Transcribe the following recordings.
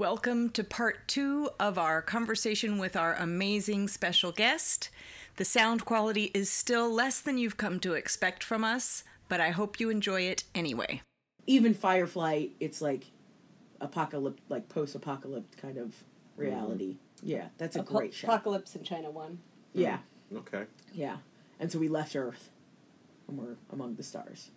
Welcome to part two of our conversation with our amazing special guest. The sound quality is still less than you've come to expect from us, but I hope you enjoy it anyway. Even Firefly, it's like apocalypse, like post-apocalypse kind of reality. Mm-hmm. Yeah, that's a Apo- great show. Apocalypse in China one. Yeah, mm-hmm. Okay. yeah. And so we left Earth, and we're among the stars.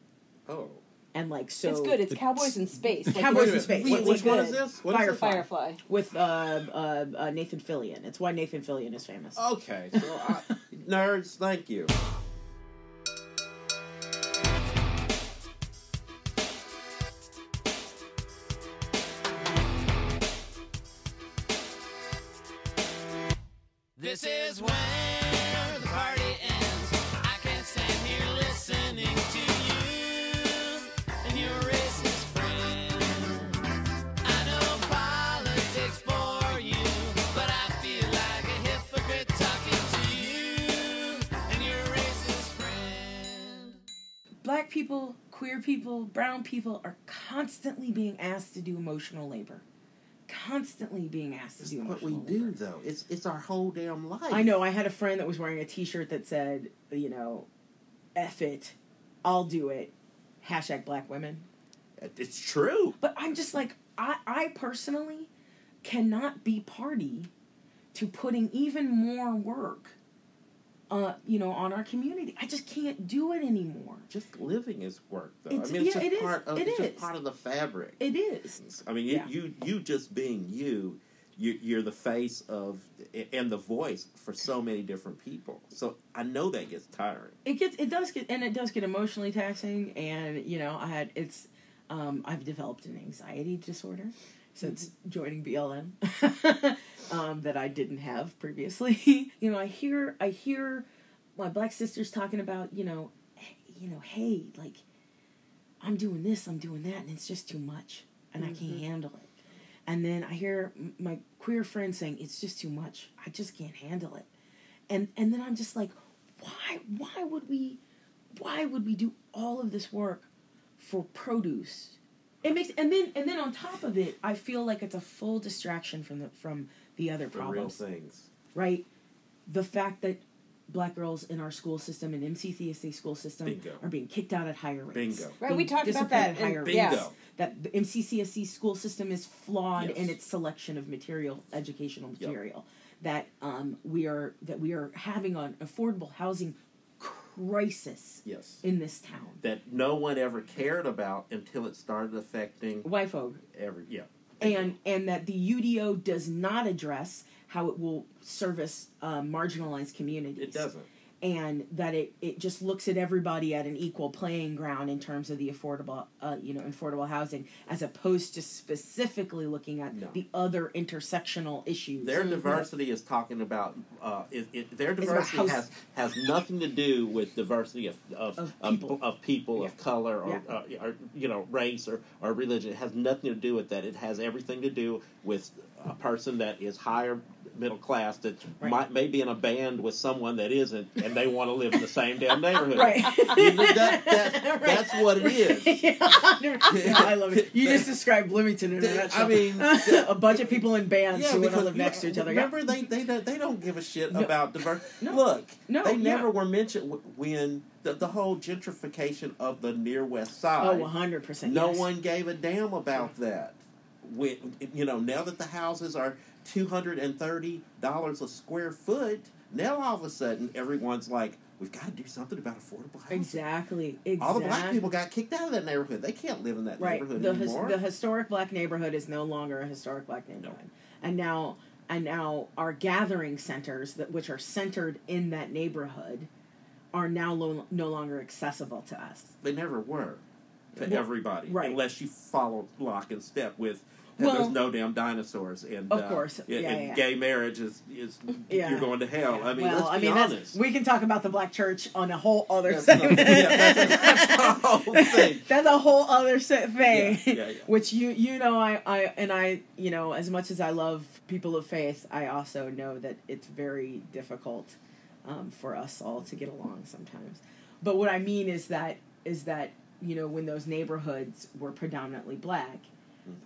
Oh. And like so, it's good. It's Cowboys in Space. Like, Cowboys in Space. Really which one is good. this? What is this? Firefly. with uh, uh, uh, Nathan Fillion. It's why Nathan Fillion is famous. Okay. So, I, nerds, thank you. Queer people, brown people are constantly being asked to do emotional labor. Constantly being asked to It's do what emotional we labor. do, though. It's it's our whole damn life. I know. I had a friend that was wearing a T-shirt that said, you know, "F it, I'll do it." Hashtag Black women. It's true. But I'm just like, I, I personally cannot be party to putting even more work, uh, you know, on our community. I just can't do it anymore. Just living is work, though. It's- I mean, it's yeah, just it is. part of It it's is. just part of the fabric. It is. I mean, you, Yeah. you you just being you, you you're the face of and the voice for so many different people. So I know that gets tiring. It gets, it does get, and it does get emotionally taxing. And you know, I had, it's, um, I've developed an anxiety disorder since joining BLM um, that I didn't have previously. you know, I hear, I hear my black sisters talking about, you know, hey, you know, hey, like, I'm doing this, I'm doing that, and it's just too much, and I can't handle it. And then I hear my queer friend saying, "It's just too much. I just can't handle it." And and then I'm just like, why? Why would we? Why would we do all of this work for produce? It makes and then and then on top of it, I feel like it's a full distraction from the from the other The real problems, things. right? The fact that black girls in our school system and MCCSC school system Bingo. are being kicked out at higher rates. Bingo. Right, we talked about that. at higher and- rates. yeah. Bingo. That the MCCSC school system is flawed Yes. in its selection of material, educational Yep. material. That um, we are that we are having an affordable housing crisis Yes. in this town. That no one ever cared about until it started affecting WIFO every yeah. and and that the UDO does not address how it will service uh, marginalized communities. It doesn't. And that it, it just looks at everybody at an equal playing ground in terms of the affordable uh, you know affordable housing as opposed to specifically looking at No. the other intersectional issues Their diversity is talking about uh, it, it, their diversity has has nothing to do with diversity of of, Of of, people. of people Yeah. of color or, Yeah. uh, or you know race or, or religion. It has nothing to do with that. It has everything to do with a person that is higher middle class that Right. might may be in a band with someone that isn't, and they want to live in the same damn neighborhood. right You know, that- that- That's what it is. Yeah, I love it. You just described Bloomington in a I nutshell. I mean, a bunch of people in bands who want to live next to each other. Yeah. Remember, they they don't, they don't give a shit No. about diversity. No. Look, No, they yeah. never were mentioned when the, the whole gentrification of the near west side. Oh, 100%. no yes. one gave a damn about that. When you know now that the houses are two hundred and thirty dollars a square foot, now all of a sudden everyone's like, we've got to do something about affordable housing. Exactly. Exactly. All the black people got kicked out of that neighborhood. They can't live in that right neighborhood the, his, the historic black neighborhood is no longer a historic black neighborhood and now and now our gathering centers that which are centered in that neighborhood are now lo- no longer accessible to us They never were to Well, everybody, right. unless you follow lock and step with. And Well- there's no damn dinosaurs, and Of uh, course. and, Yeah, and yeah. gay marriage is is Yeah. you're going to hell. I mean, well let's i be mean honest. we can talk about the black church on a whole other That's segment not- yeah, that's- that's the whole thing. That's a whole other thing Yeah, yeah, yeah. which you you know I, I and i you know as much as i love people of faith i also know that it's very difficult um, for us all to get along sometimes but what i mean is that is that you know when those neighborhoods were predominantly black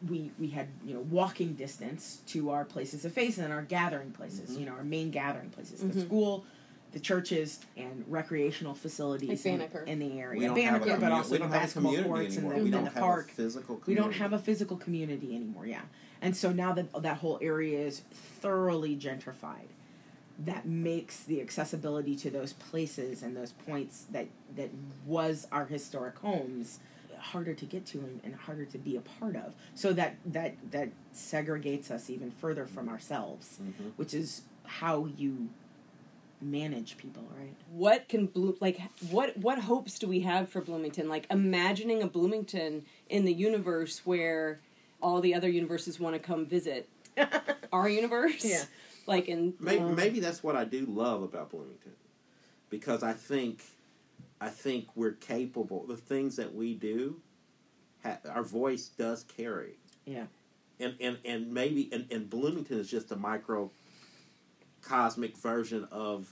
we we had you know walking distance to our places of faith and our gathering places. Mhm. You know, our main gathering places, the Mhm. school. The churches and recreational facilities in, in the We area, don't have a but also we the don't have basketball community courts and anymore. the, we don't the have park. a physical We don't have a physical community anymore, yeah. And so now that that whole area is thoroughly gentrified, that makes the accessibility to those places and those points that that was our historic homes harder to get to and, and harder to be a part of. So that that that segregates us even further from ourselves, Mhm. which is how you manage people, right? what can bloom like what what hopes do we have for bloomington like imagining a bloomington in the universe where all the other universes want to come visit our universe Yeah. like in Maybe, um, maybe that's what I do love about Bloomington, because I think, I think we're capable. The things that we do, ha- our voice does carry. Yeah. And and and maybe and, and Bloomington is just a micro. Cosmic version of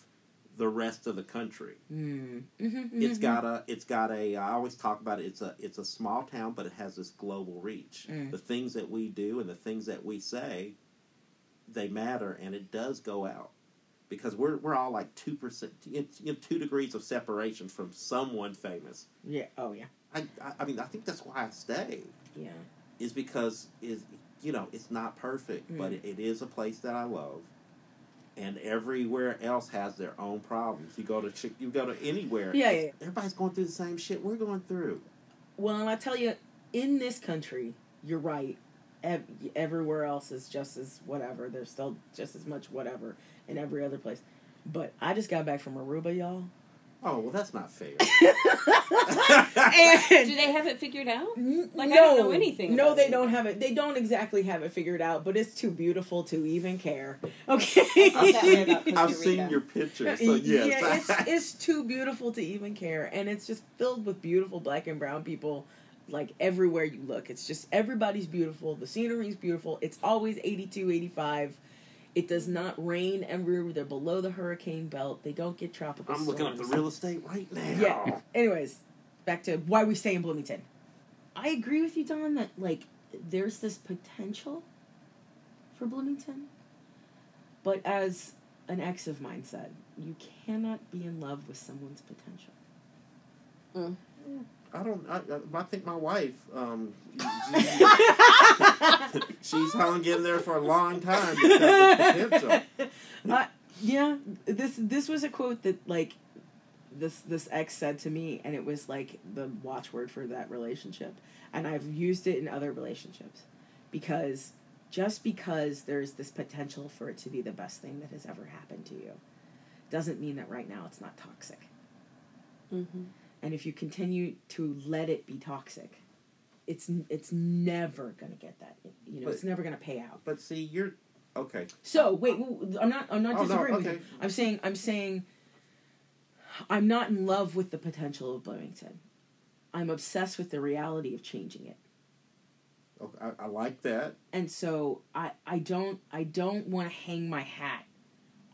the rest of the country. Mm. Mm-hmm, It's got a. It's got a. I always talk about it. It's a. It's a small town, but it has this global reach. Mm. The things that we do and the things that we say, they matter, and it does go out because we're we're all like two percent, you know, two degrees of separation from someone famous. Yeah. Oh yeah. I, I. I mean, I think that's why I stay Yeah. is because is you know it's not perfect, but Mm. it, it is a place that I love. And everywhere else has their own problems. You go to Chick, you go to anywhere. Yeah, yeah, yeah. Everybody's going through the same shit we're going through. Well, and I tell you, in this country, you're right. Ev- everywhere else is just as whatever. There's still just as much whatever in every other place. But I just got back from Aruba, y'all. Oh well, that's not fair. And do they have it figured out Like, no, I don't know anything No, they it. don't have it. They don't exactly have it figured out, but it's too beautiful to even care. Okay. I felt that way about Costa I've seen your pictures, so yes. Yeah, it's, it's too beautiful to even care. And it's just filled with beautiful black and brown people like everywhere you look. It's just everybody's beautiful. The scenery's beautiful. It's always 82, 85. It does not rain ever. They're below the hurricane belt. They don't get tropical I'm looking up the real estate right now. Yeah. Anyways, back to why we stay in Bloomington. I agree with you, Don, that like there's this potential for Bloomington. But as an ex of mine said, you cannot be in love with someone's potential. Mm. I don't. I, I, I think my wife. Um, she's hung in there for a long time because of potential. Uh, yeah, this this was a quote that like this this ex said to me, and it was like the watchword for that relationship, and I've used it in other relationships because just because there's this potential for it to be the best thing that has ever happened to you doesn't mean that right now it's not toxic. mm-hmm. And if you continue to let it be toxic, it's it's never gonna get that. You know, But- it's never gonna pay out. But see, you're okay. So wait, I'm not. I'm not Oh, no, disagreeing with you. I'm saying. I'm saying. I'm not in love with the potential of Bloomington. I'm obsessed with the reality of changing it, okay I, I like that. and so I. I don't. I don't want to hang my hat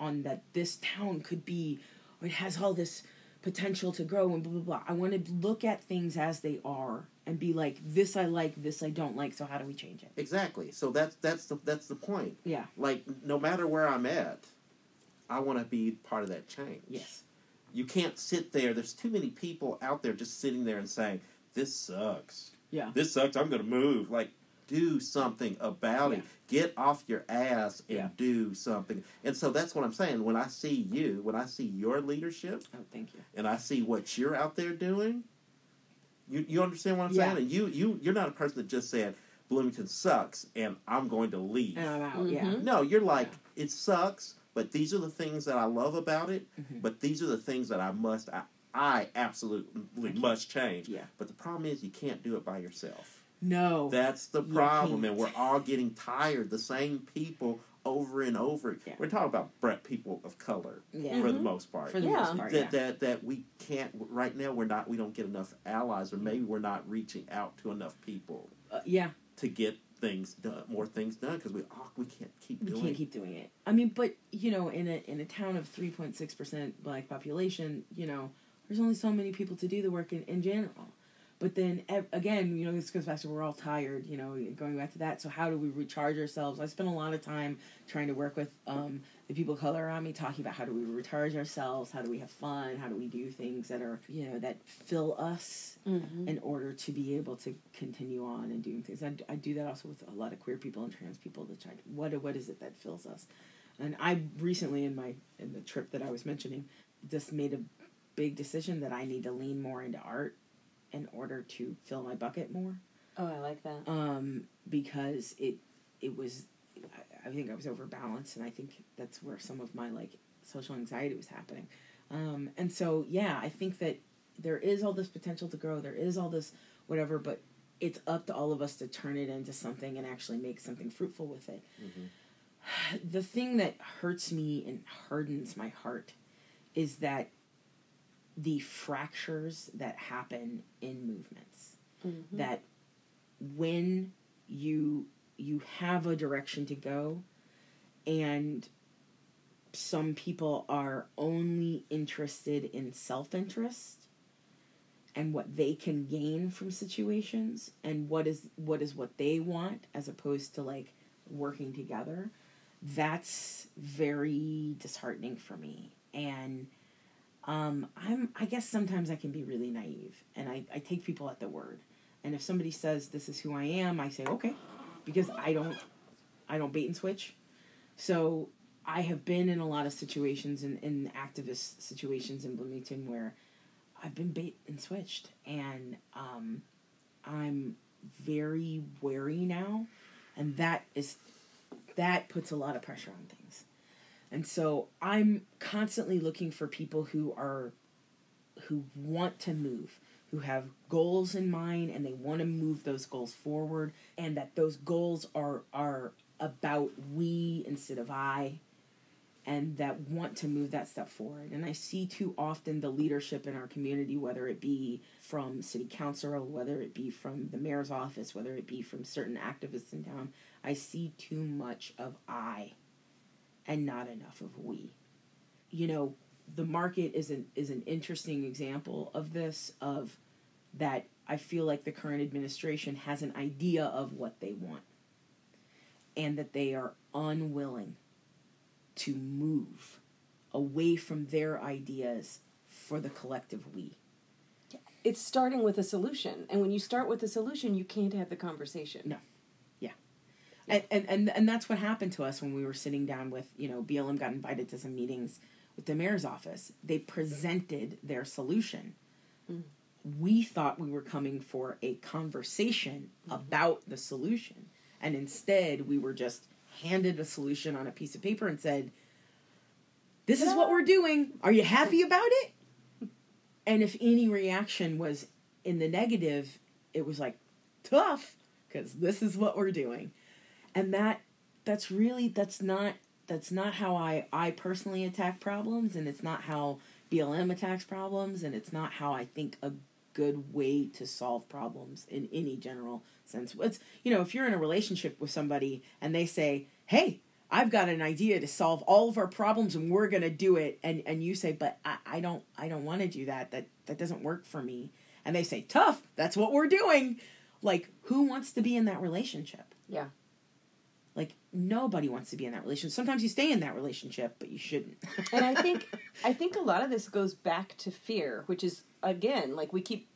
on that. This town could be, it has all this potential to grow and blah blah blah. I want to look at things as they are and be like, this I like, this I don't like. So how do we change it? Exactly. So that's that's the that's the point. Yeah. Like no matter where I'm at, I want to be part of that change. Yes. You can't sit there. There's too many people out there just sitting there and saying, "This sucks. Yeah. This sucks. I'm going to move." Like, do something about Yeah. it. Get off your ass and Yeah. do something. And so that's what I'm saying. When I see you, when I see your leadership, Oh, thank you. and I see what you're out there doing, you you understand what I'm Yeah. saying? And you you you're not a person that just said Bloomington sucks and I'm going to leave. And I'm out. Yeah. Mhm. No, you're like it sucks, but these are the things that I love about it. Mhm. But these are the things that I must I, I absolutely must change. Yeah. But the problem is you can't do it by yourself. No. That's the problem, and we're all getting tired. The same people over and over. Yeah. We're talking about Brett people of color yeah. for the Mhm. most part For the Yeah. most part, that, yeah. that that we can't right now we're not we don't get enough allies or maybe we're not reaching out to enough people Uh, yeah. to get things done more things done because we oh, we can't keep We doing can't keep doing it. I mean, but you know, in a in a town of three point six percent black population, you know, there's only so many people to do the work in, in general. But then again, you know, this goes back to we're all tired. You know, going back to that. So how do we recharge ourselves? I spend a lot of time trying to work with um, the people of color around me, talking about how do we recharge ourselves, how do we have fun, how do we do things that are you know that fill us in order to be able to continue on and doing things. I, I do that also with a lot of queer people and trans people to try to what what is it that fills us. And I recently in my in the trip that I was mentioning, just made a big decision that I need to lean more into art in order to fill my bucket more. Oh, I like that. Um, because it it was I, I think I was overbalanced and I think that's where some of my like social anxiety was happening. Um, and so yeah, I think that there is all this potential to grow, there is all this whatever, but it's up to all of us to turn it into something and actually make something fruitful with it. The thing that hurts me and hardens my heart is that the fractures that happen in movements. Mm-hmm. That when you you have a direction to go and some people are only interested in self-interest and what they can gain from situations and what is what is what they want as opposed to like working together that's very disheartening for me. And um, I'm I guess sometimes I can be really naive and I, I take people at their word. And if somebody says this is who I am, I say okay, because I don't I don't bait and switch. So I have been in a lot of situations in, in activist situations in Bloomington where I've been bait and switched and um, I'm very wary now and that is that puts a lot of pressure on things. And so I'm constantly looking for people who are who want to move, who have goals in mind and they want to move those goals forward and that those goals are are about we instead of I and that want to move that step forward. And I see too often the leadership in our community, whether it be from city council, whether it be from the mayor's office, whether it be from certain activists in town, I see too much of I and not enough of we. You know, the market is an is an interesting example of this of that I feel like the current administration has an idea of what they want and that they are unwilling to move away from their ideas for the collective we. It's starting with a solution, and when you start with a solution, you can't have the conversation. No. And, and and and that's what happened to us when we were sitting down with you know BLM got invited to some meetings with the mayor's office. They presented their solution. Mm. We thought we were coming for a conversation mm-hmm. about the solution, and instead we were just handed a solution on a piece of paper and said, "This is what we're doing. Are you happy about it?" And if any reaction was in the negative, it was like tough because this is what we're doing and that that's really that's not that's not how I I personally attack problems and it's not how BLM attacks problems and it's not how I think a good way to solve problems in any general sense. It's you know, if you're in a relationship with somebody and they say, "Hey, I've got an idea to solve all of our problems and we're going to do it." And and you say, "But I, I don't I don't want to do that. That that doesn't work for me." And they say, "Tough. That's what we're doing." Like, who wants to be in that relationship? Yeah. Nobody wants to be in that relationship. Sometimes you stay in that relationship, but you shouldn't. and I think I think a lot of this goes back to fear, which is again like we keep,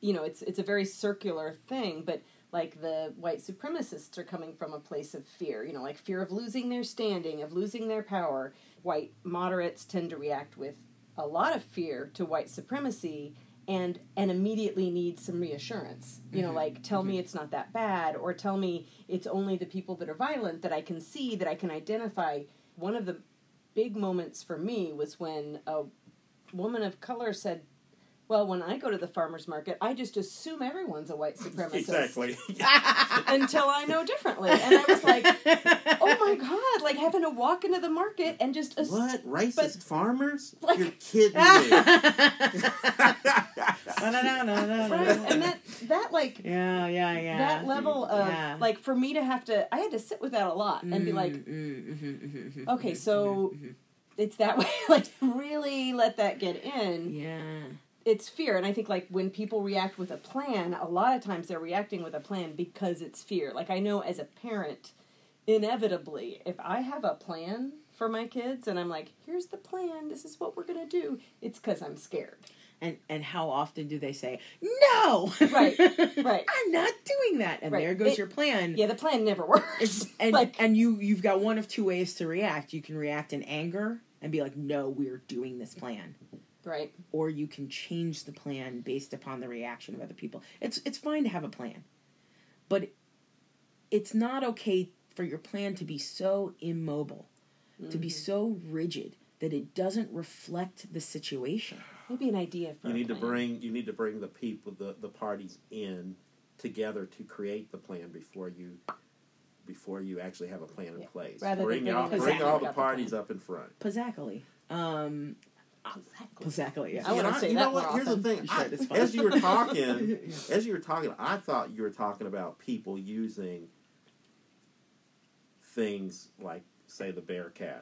you know, it's it's a very circular thing, but like the white supremacists are coming from a place of fear, you know, like fear of losing their standing, of losing their power. White moderates tend to react with a lot of fear to white supremacy and and immediately need some reassurance. You know, mm-hmm. like tell me mm-hmm. it's not that bad or tell me it's only the people that are violent that I can see that I can identify. One of the big moments for me was when a woman of color said, "Well, when I go to the farmers market, I just assume everyone's a white supremacist Exactly. until I know differently." And I was like, "Oh my god!" Like having to walk into the market and just assume. what racist But- farmers? Like- You're kidding me. Right, and that that like yeah, yeah, yeah. that level of Yeah. like for me to have to, I had to sit with that a lot and be mm, like, Mm, mm, mm okay, so it's that way. Like really let that get in. yeah, it's fear and i think like when people react with a plan a lot of times they're reacting with a plan because it's fear like i know as a parent inevitably if i have a plan for my kids and i'm like here's the plan this is what we're going to do it's because i'm scared And and how often do they say no? Right, right. I'm not doing that, and Right. there goes It- your plan. yeah the plan never works and like and you you've got one of two ways to react. You can react in anger and be like, "No, we're doing this plan," right or you can change the plan based upon the reaction of other people. It's it's fine to have a plan, but it's not okay for your plan to be so immobile, to be so rigid that it doesn't reflect the situation. maybe an idea for You a need to bring you need to bring the people the, the parties in together to create the plan before you before you actually have a plan in Yeah. place. Rather bring bringing all the bring all the the parties plan. up in front. Exactly. Um, exactly. Exactly. Yeah. I wanna And say you that know what? more Here's the thing. I- It's as you were talking, as you were talking, I thought you were talking about people using things like, say, the BearCat,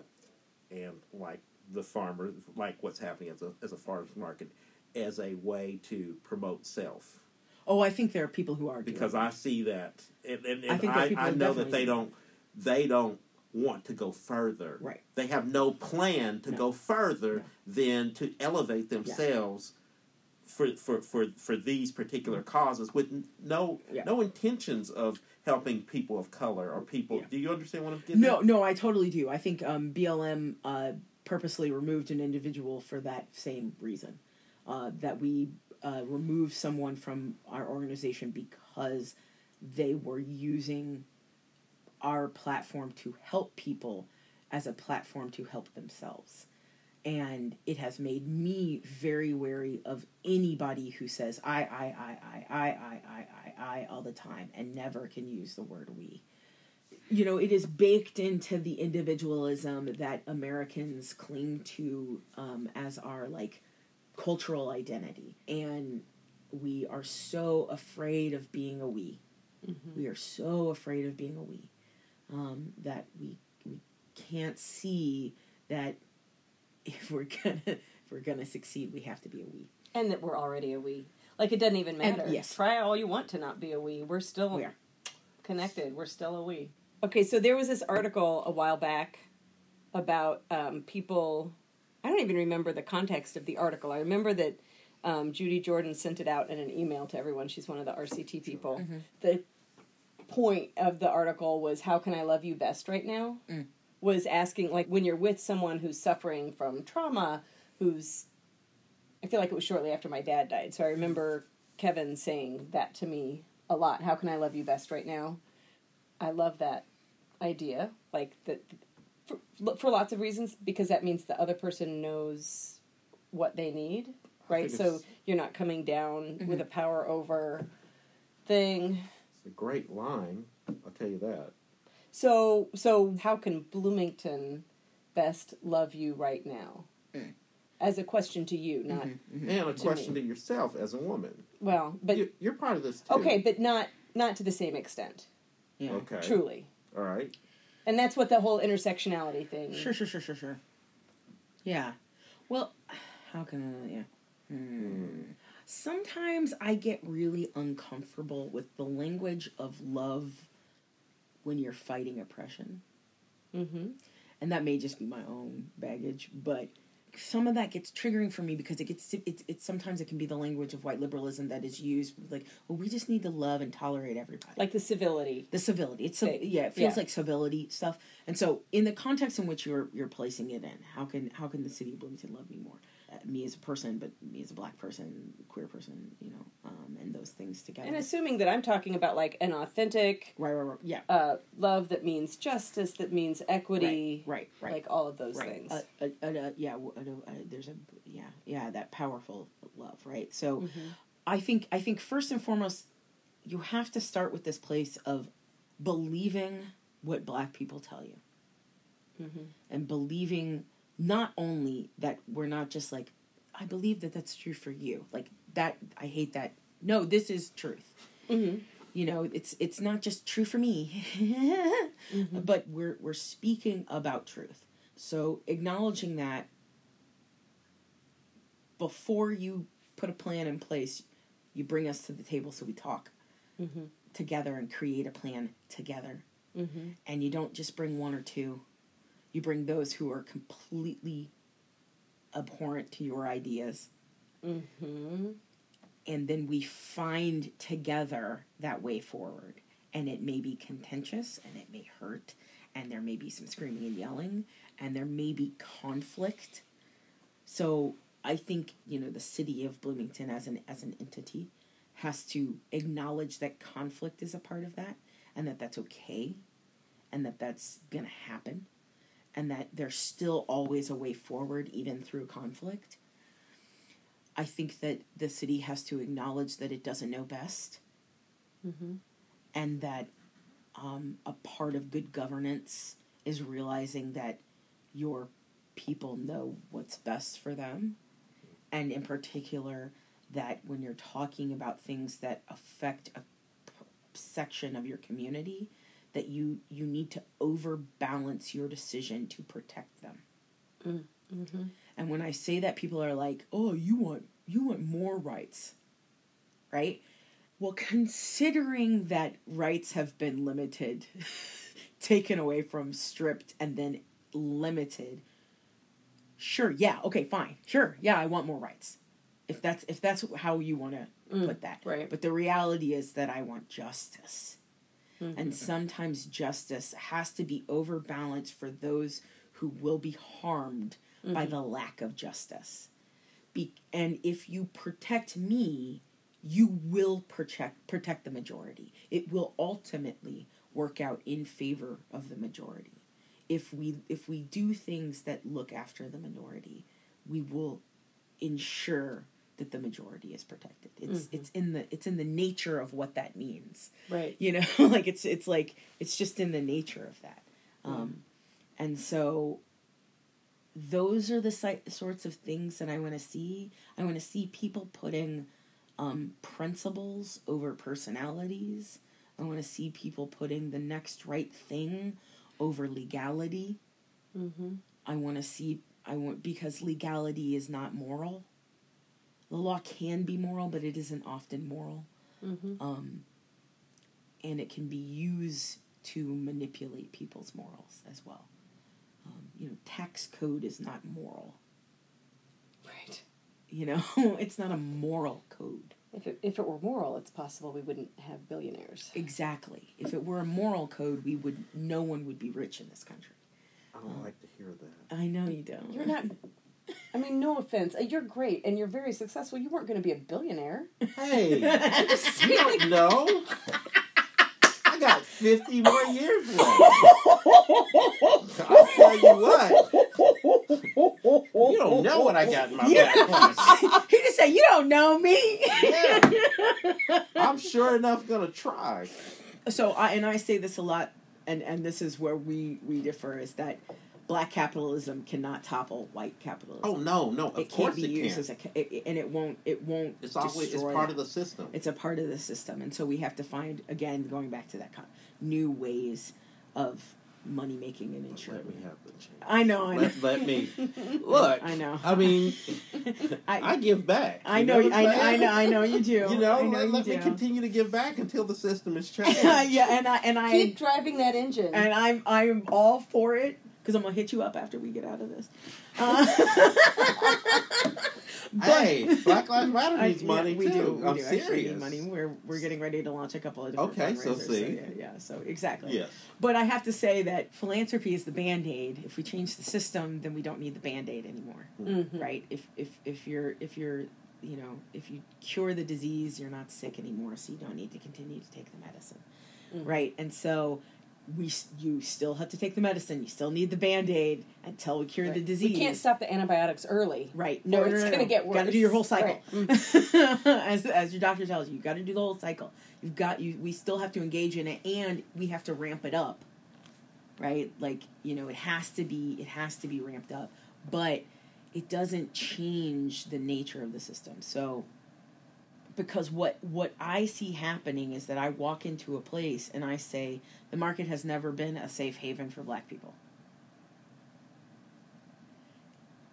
and like the farmer, like what's happening as a as a farmers market, as a way to promote self. Oh, I think there are people who are Because that. I see that, and, and, I and think I, I know that they don't they don't want to go further. Right. They have no plan to No. go further No. than to elevate themselves for, for, for, for these particular causes with no Yeah. no intentions of helping people of color or people. Yeah. Do you understand what I'm getting? No, at? no, I totally do. I think um, BLM uh, purposely removed an individual for that same reason. Uh, that we uh, remove someone from our organization because they were using our platform to help people as a platform to help themselves. And it has made me very wary of anybody who says I, I, I, I, I, I, I, I, I all the time and never can use the word we you know, it is baked into the individualism that Americans cling to um, as our like cultural identity, and we are so afraid of being a we. We are so afraid of being a we um, that we we can't see that if we're gonna if we're gonna succeed, we have to be a we. and that we're already a we. Like it doesn't even And- matter. yes. try all you want to not be a we. We're still We connected. We're still a we. Okay so there was this article a while back about um, people i don't even remember the context of the article. I remember that um, judy jordan sent it out in an email to everyone. She's one of the rct people. The point of the article was how can i love you best right now was asking like when you're with someone who's suffering from trauma who's I feel like it was shortly after my dad died. So I remember Kevin saying that to me a lot. How can I love you best right now? I love that idea. Like that for, for lots of reasons because that means the other person knows what they need, right? So you're not coming down with a power over thing. It's a great line. I'll tell you that. So so how can Bloomington best love you right now? Mm. As a question to you, not mm-hmm, mm-hmm. And a question to yourself as a woman. well, but you, you're part of this too. Okay, but not not to the same extent. Yeah. Okay. Truly. All right. And that's what the whole intersectionality thing. Sure, sure, sure, sure, sure. Yeah. Well, how can I? Yeah. Hmm. hmm. Sometimes I get really uncomfortable with the language of love when you're fighting oppression, Mhm. and that may just be my own baggage, but some of that gets triggering for me because it gets it's it's sometimes it can be the language of white liberalism that is used like well we just need to love and tolerate everybody Like the civility. the civility it's Thing. yeah it feels Yeah. like civility stuff and so in the context in which you're you're placing it in how can how can the city of bloomington love me more me as a person but me as a black person queer person you know um, and those things together. And assuming that I'm talking about like an authentic right right right. Yeah. uh, love that means justice, that means equity, right right like all of those right. things. uh, uh, yeah there's a yeah yeah that powerful love right? So Mm-hmm. i think i think first and foremost you have to start with this place of believing what black people tell you. Mhm. and believing not only that we're not just like i believe that that's true for you like that i hate that no this is truth Mhm. you know it's it's not just true for me but we're we're speaking about truth so acknowledging that before you put a plan in place. You bring us to the table so we talk Mm-hmm. together and create a plan together. Mm-hmm. And you don't just bring one or two. You bring those who are completely abhorrent to your ideas. Mm-hmm. And then we find together that way forward. And it may be contentious and it may hurt. And there may be some screaming and yelling. And there may be conflict. So I think, you know, the city of Bloomington as an as an entity has to acknowledge that conflict is a part of that and that that's okay and that that's going to happen and that there's still always a way forward even through conflict. I think that the city has to acknowledge that it doesn't know best Mm-hmm. and that um, a part of good governance is realizing that your people know what's best for them and in particular that when you're talking about things that affect a section of your community that you you need to overbalance your decision to protect them Mm-hmm. and when I say that, people are like, "Oh, you want you want more rights." Right? Well, considering that rights have been limited, taken away from, stripped and then limited, sure, yeah, okay, fine. Sure. Yeah, I want more rights. If that's if that's how you want to Mm, put that. right. But the reality is that I want justice. Mhm. And sometimes justice has to be overbalanced for those who will be harmed by the lack of justice. Be- and if you protect me, you will protect protect the majority. It will ultimately work out in favor of the majority. If we if we do things that look after the minority, we will ensure that the majority is protected. It's it's in the it's in the nature of what that means. Right. you know like it's it's like it's just in the nature of that. Um and so those are the si- sorts of things that i want to see. I want to see people putting um principles over personalities. I want to see people putting the next right thing over legality. Mm-hmm. i want to see i want because legality is not moral the law can be moral but it isn't often moral Mm-hmm. um, and it can be used to manipulate people's morals as well. Um, you know, tax code is not moral. Right. You know, it's not a moral code. If it, if it were moral, it's possible we wouldn't have billionaires. Exactly. If it were a moral code, we would. No one would be rich in this country. I don't like to hear that. I know you don't. You're not. I mean, no offense. uh, You're great and you're very successful. You weren't going to be a billionaire. Hey, you don't know. I got 50 more years left. I'll tell you what. You don't know what I got in my back he just said, "You don't know me." Yeah. I'm sure enough gonna try. so I and I say this a lot, and and this is where we we differ is that black capitalism cannot topple white capitalism. Oh no, no, of it course can't be it used can. as a it, and it won't it won't It's always it's part that. of the system. it's a part of the system and so we have to find again going back to that con- new ways of money making and Let me have the chance. i know i know Let, let me look. I know. I mean, I- I give back. I You know, I, I'm I know, I know you do. You know, I know let, you let me continue to give back until the system is changed. yeah, and I and I Keep driving that engine. and I'm I'm all for it because I'm gonna hit you up after we get out of this. Uh, but- Hey, Black Lives Matter I- needs yeah, money we too. Do, we I'm do serious. Need money. We're we're getting ready to launch a couple of different Okay, so see. yeah, yeah, so exactly. Yes. But I have to say that philanthropy is the band aid. If we change the system, then we don't need the band aid anymore, Mhm. right? If if if you're if you're you know if you cure the disease, you're not sick anymore, so you don't need to continue to take the medicine, Mhm. right? And so we you still have to take the medicine. You still need the band aid until we cure the disease. We can't stop the antibiotics early. Right. No, it's gonna get worse. Got to do your whole cycle. Right. Mm. as as your doctor tells you, you got to do the whole cycle. You've got you. We still have to engage in it, and we have to ramp it up. Right. Like you know, it has to be. It has to be ramped up, but it doesn't change the nature of the system. So. Because what what I see happening is that I walk into a place and I say the market has never been a safe haven for Black people.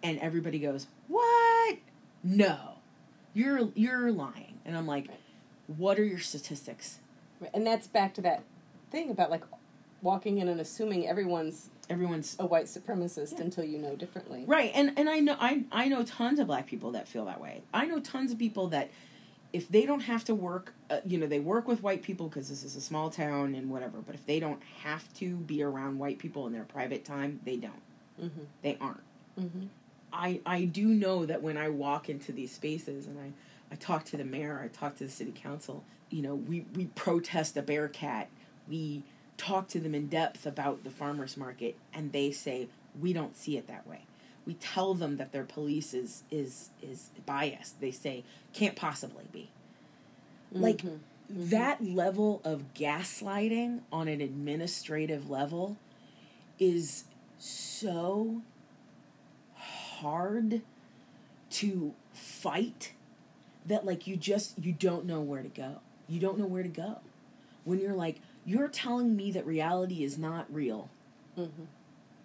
and everybody goes, "What? No." you're you're lying and i'm like Right. what are your statistics Right, And that's back to that thing about like walking in and assuming everyone's everyone's a white supremacist Yeah. until you know differently. right and and i know i i know tons of black people that feel that way i know tons of people that if they don't have to work uh, you know they work with white people because this is a small town and whatever but if they don't have to be around white people in their private time they don't Mm-hmm. they aren't Mm-hmm. I I do know that when I walk into these spaces and I I talk to the mayor, I talk to the city council, you know, we we protest a BearCat. We talk to them in depth about the farmers market and they say we don't see it that way. We tell them that their police is is is biased. They say can't possibly be. Like that level of gaslighting on an administrative level is so hard to fight that like you just you don't know where to go. You don't know where to go. When you're like you're telling me that reality is not real. Mm-hmm.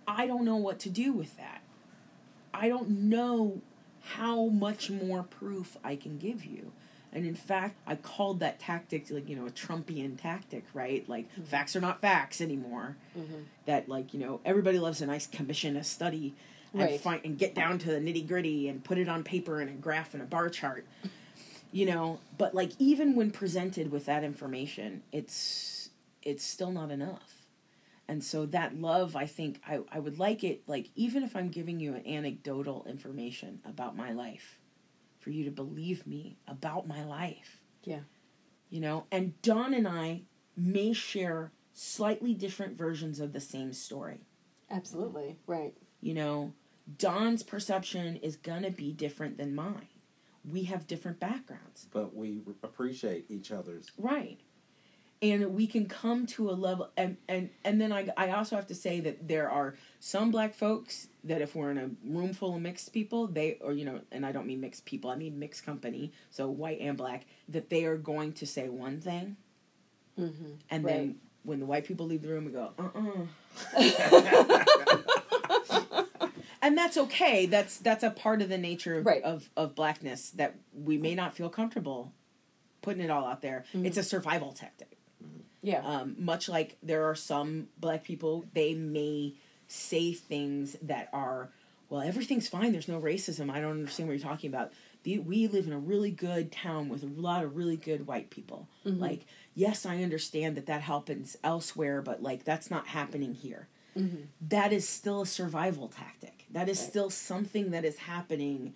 I don't know what to do with that. I don't know how much more proof I can give you. And in fact, I called that tactic like, you know, a Trumpian tactic, right? Like facts are not facts anymore. Mm-hmm. That like, you know, everybody loves a nice commission, a study, and Right. find and get down to the nitty gritty and put it on paper in a graph and a bar chart. You know, but like even when presented with that information, it's it's still not enough. And so that love, I think I, I would like it like even if I'm giving you an anecdotal information about my life, for you to believe me about my life. Yeah. You know, and Don and I may share slightly different versions of the same story. Absolutely. Right. You know, Don's perception is gonna be different than mine. We have different backgrounds. But we appreciate each other's. Right. And we can come to a level and, and, and then I, I also have to say that there are some black folks that if we're in a room full of mixed people, they or you know, and I don't mean mixed people, I mean mixed company, so white and black, that they are going to say one thing Mm-hmm. and Right. then when the white people leave the room we go, uh uh And that's okay. That's that's a part of the nature of, Right. of, of blackness that we may not feel comfortable putting it all out there. It's a survival tactic. Yeah. Um, much like there are some black people, they may say things that are, well, everything's fine. There's no racism. I don't understand what you're talking about. The, we live in a really good town with a lot of really good white people. Like, yes, I understand that that happens elsewhere, but like that's not happening here. That is still a survival tactic. That is still something that is happening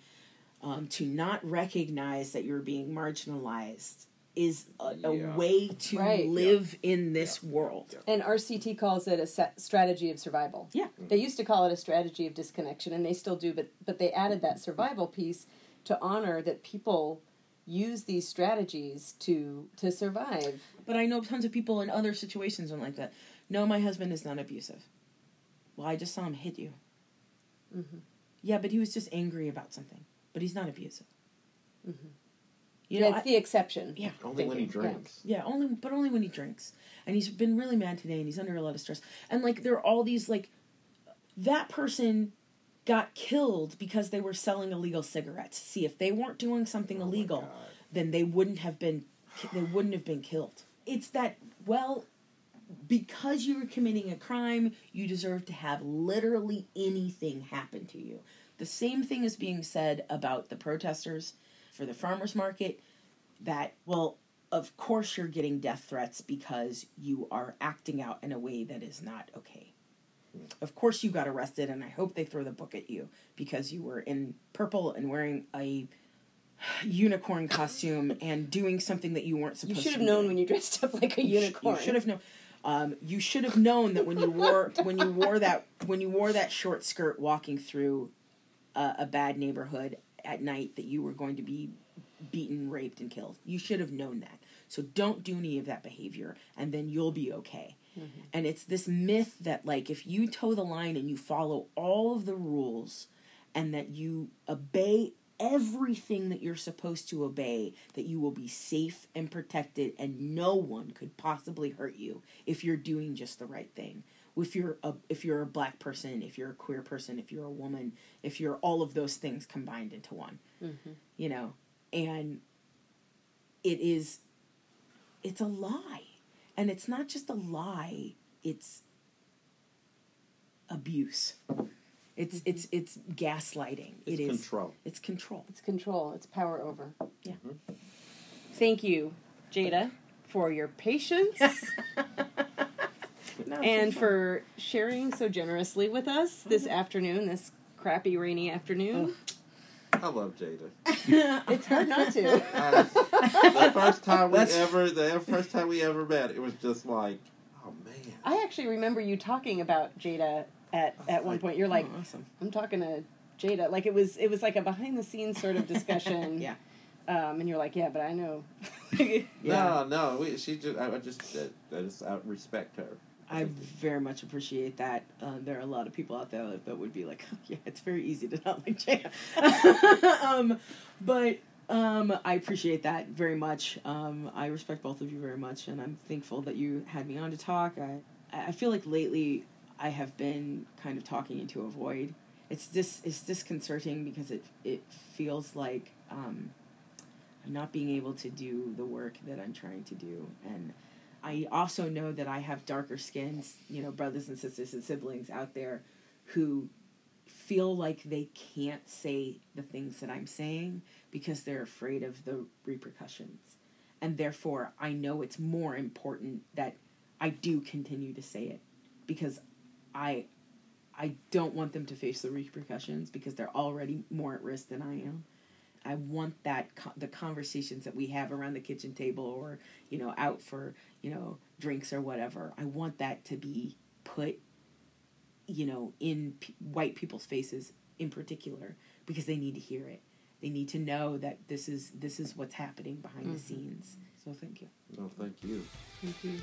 um, to not recognize that you're being marginalized is a, a Yeah. way to Right. live in this world. And RCT calls it a sa- strategy of survival. Yeah. They used to call it a strategy of disconnection, and they still do, but but they added that survival piece to honor that people use these strategies to to survive. But I know tons of people in other situations are like that. No, my husband is not abusive. Well, I just saw him hit you. Mhm. Yeah, but he was just angry about something. But he's not abusive. You yeah, know, it's I- the exception. yeah, Only when he Thinking, yeah. drinks. Yeah, only but only when he drinks. And he's been really mad today and he's under a lot of stress. And like there are all these like that person got killed because they were selling illegal cigarettes. See, if they weren't doing something Oh illegal, then they wouldn't have been they wouldn't have been killed. It's that well because you were committing a crime, you deserve to have literally anything happen to you. The same thing is being said about the protesters for the farmers market that well of course you're getting death threats because you are acting out in a way that is not okay. Of course you got arrested and I hope they throw the book at you because you were in purple and wearing a unicorn costume and doing something that you weren't supposed to. You should have known when you dressed up like a You sh- unicorn. You should have known. Um, you should have known that when you wore when you wore that when you wore that short skirt walking through a, a bad neighborhood at night that you were going to be beaten, raped, and killed. You should have known that. So don't do any of that behavior, and then you'll be okay. Mm-hmm. And it's this myth that like if you toe the line and you follow all of the rules, and that you obey everything that you're supposed to obey, that you will be safe and protected, and no one could possibly hurt you if you're doing just the right thing. If you're a if you're a black person, if you're a queer person, if you're a woman, if you're all of those things combined into one, mm-hmm. you know, and it is it's a lie. And it's not just a lie it's abuse. It's mm-hmm. it's it's gaslighting. It's it is control. it's control. It's control. It's power over. Yeah. Mm-hmm. Thank you, Jada, for your patience No, and for sharing so generously with us this afternoon, this crappy rainy afternoon. I love Jada. It's hard not to. I- the first time we That's- ever, the first time we ever met, it was just like, oh man. I actually remember you talking about Jada at at one point. You're like, Oh, awesome I'm talking to Jada. Like it was it was like a behind the scenes sort of discussion. yeah Um, and you're like, yeah, but I know. yeah No, no, we, she just, I, I just, I just, I respect her. I very much appreciate that. Uh, there are a lot of people out there that, would be like, yeah, it's very easy to not like Jada. um, but um, I appreciate that very much. Um, I respect both of you very much, and I'm thankful that you had me on to talk. I, I feel like lately I have been kind of talking into a void. It's dis, it's disconcerting because it it feels like um, I'm not being able to do the work that I'm trying to do, and I also know that I have darker skins, you know, brothers and sisters and siblings out there who feel like they can't say the things that I'm saying because they're afraid of the repercussions. And therefore, I know it's more important that I do continue to say it because I I don't want them to face the repercussions because they're already more at risk than I am. I want that co- the conversations that we have around the kitchen table or you know out for you know drinks or whatever. I want that to be put you know in p- white people's faces in particular because they need to hear it. They need to know that this is this is what's happening behind the mm-hmm. scenes. So thank you. No, thank you. Thank you.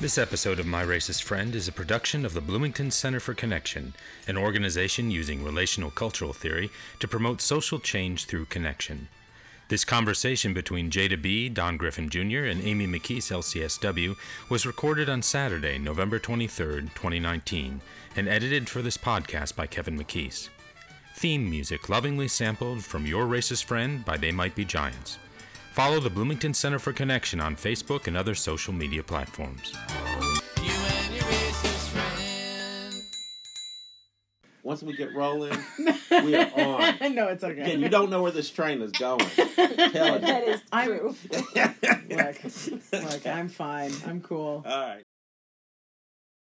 This episode of My Racist Friend is a production of the Bloomington Center for Connection, an organization using relational cultural theory to promote social change through connection. This conversation between Jada B., Don Griffin Jr., and Amy McKees, LCSW, was recorded on Saturday, November 23, 2019, and edited for this podcast by Kevin McKees. Theme music lovingly sampled from Your Racist Friend by They Might Be Giants. Follow the Bloomington Center for Connection on Facebook and other social media platforms. You and your. Once we get rolling, we are on. no, it's okay. Again, you don't know where this train is going. Tell That is I'm- true. look, look, I'm fine. I'm cool. All right.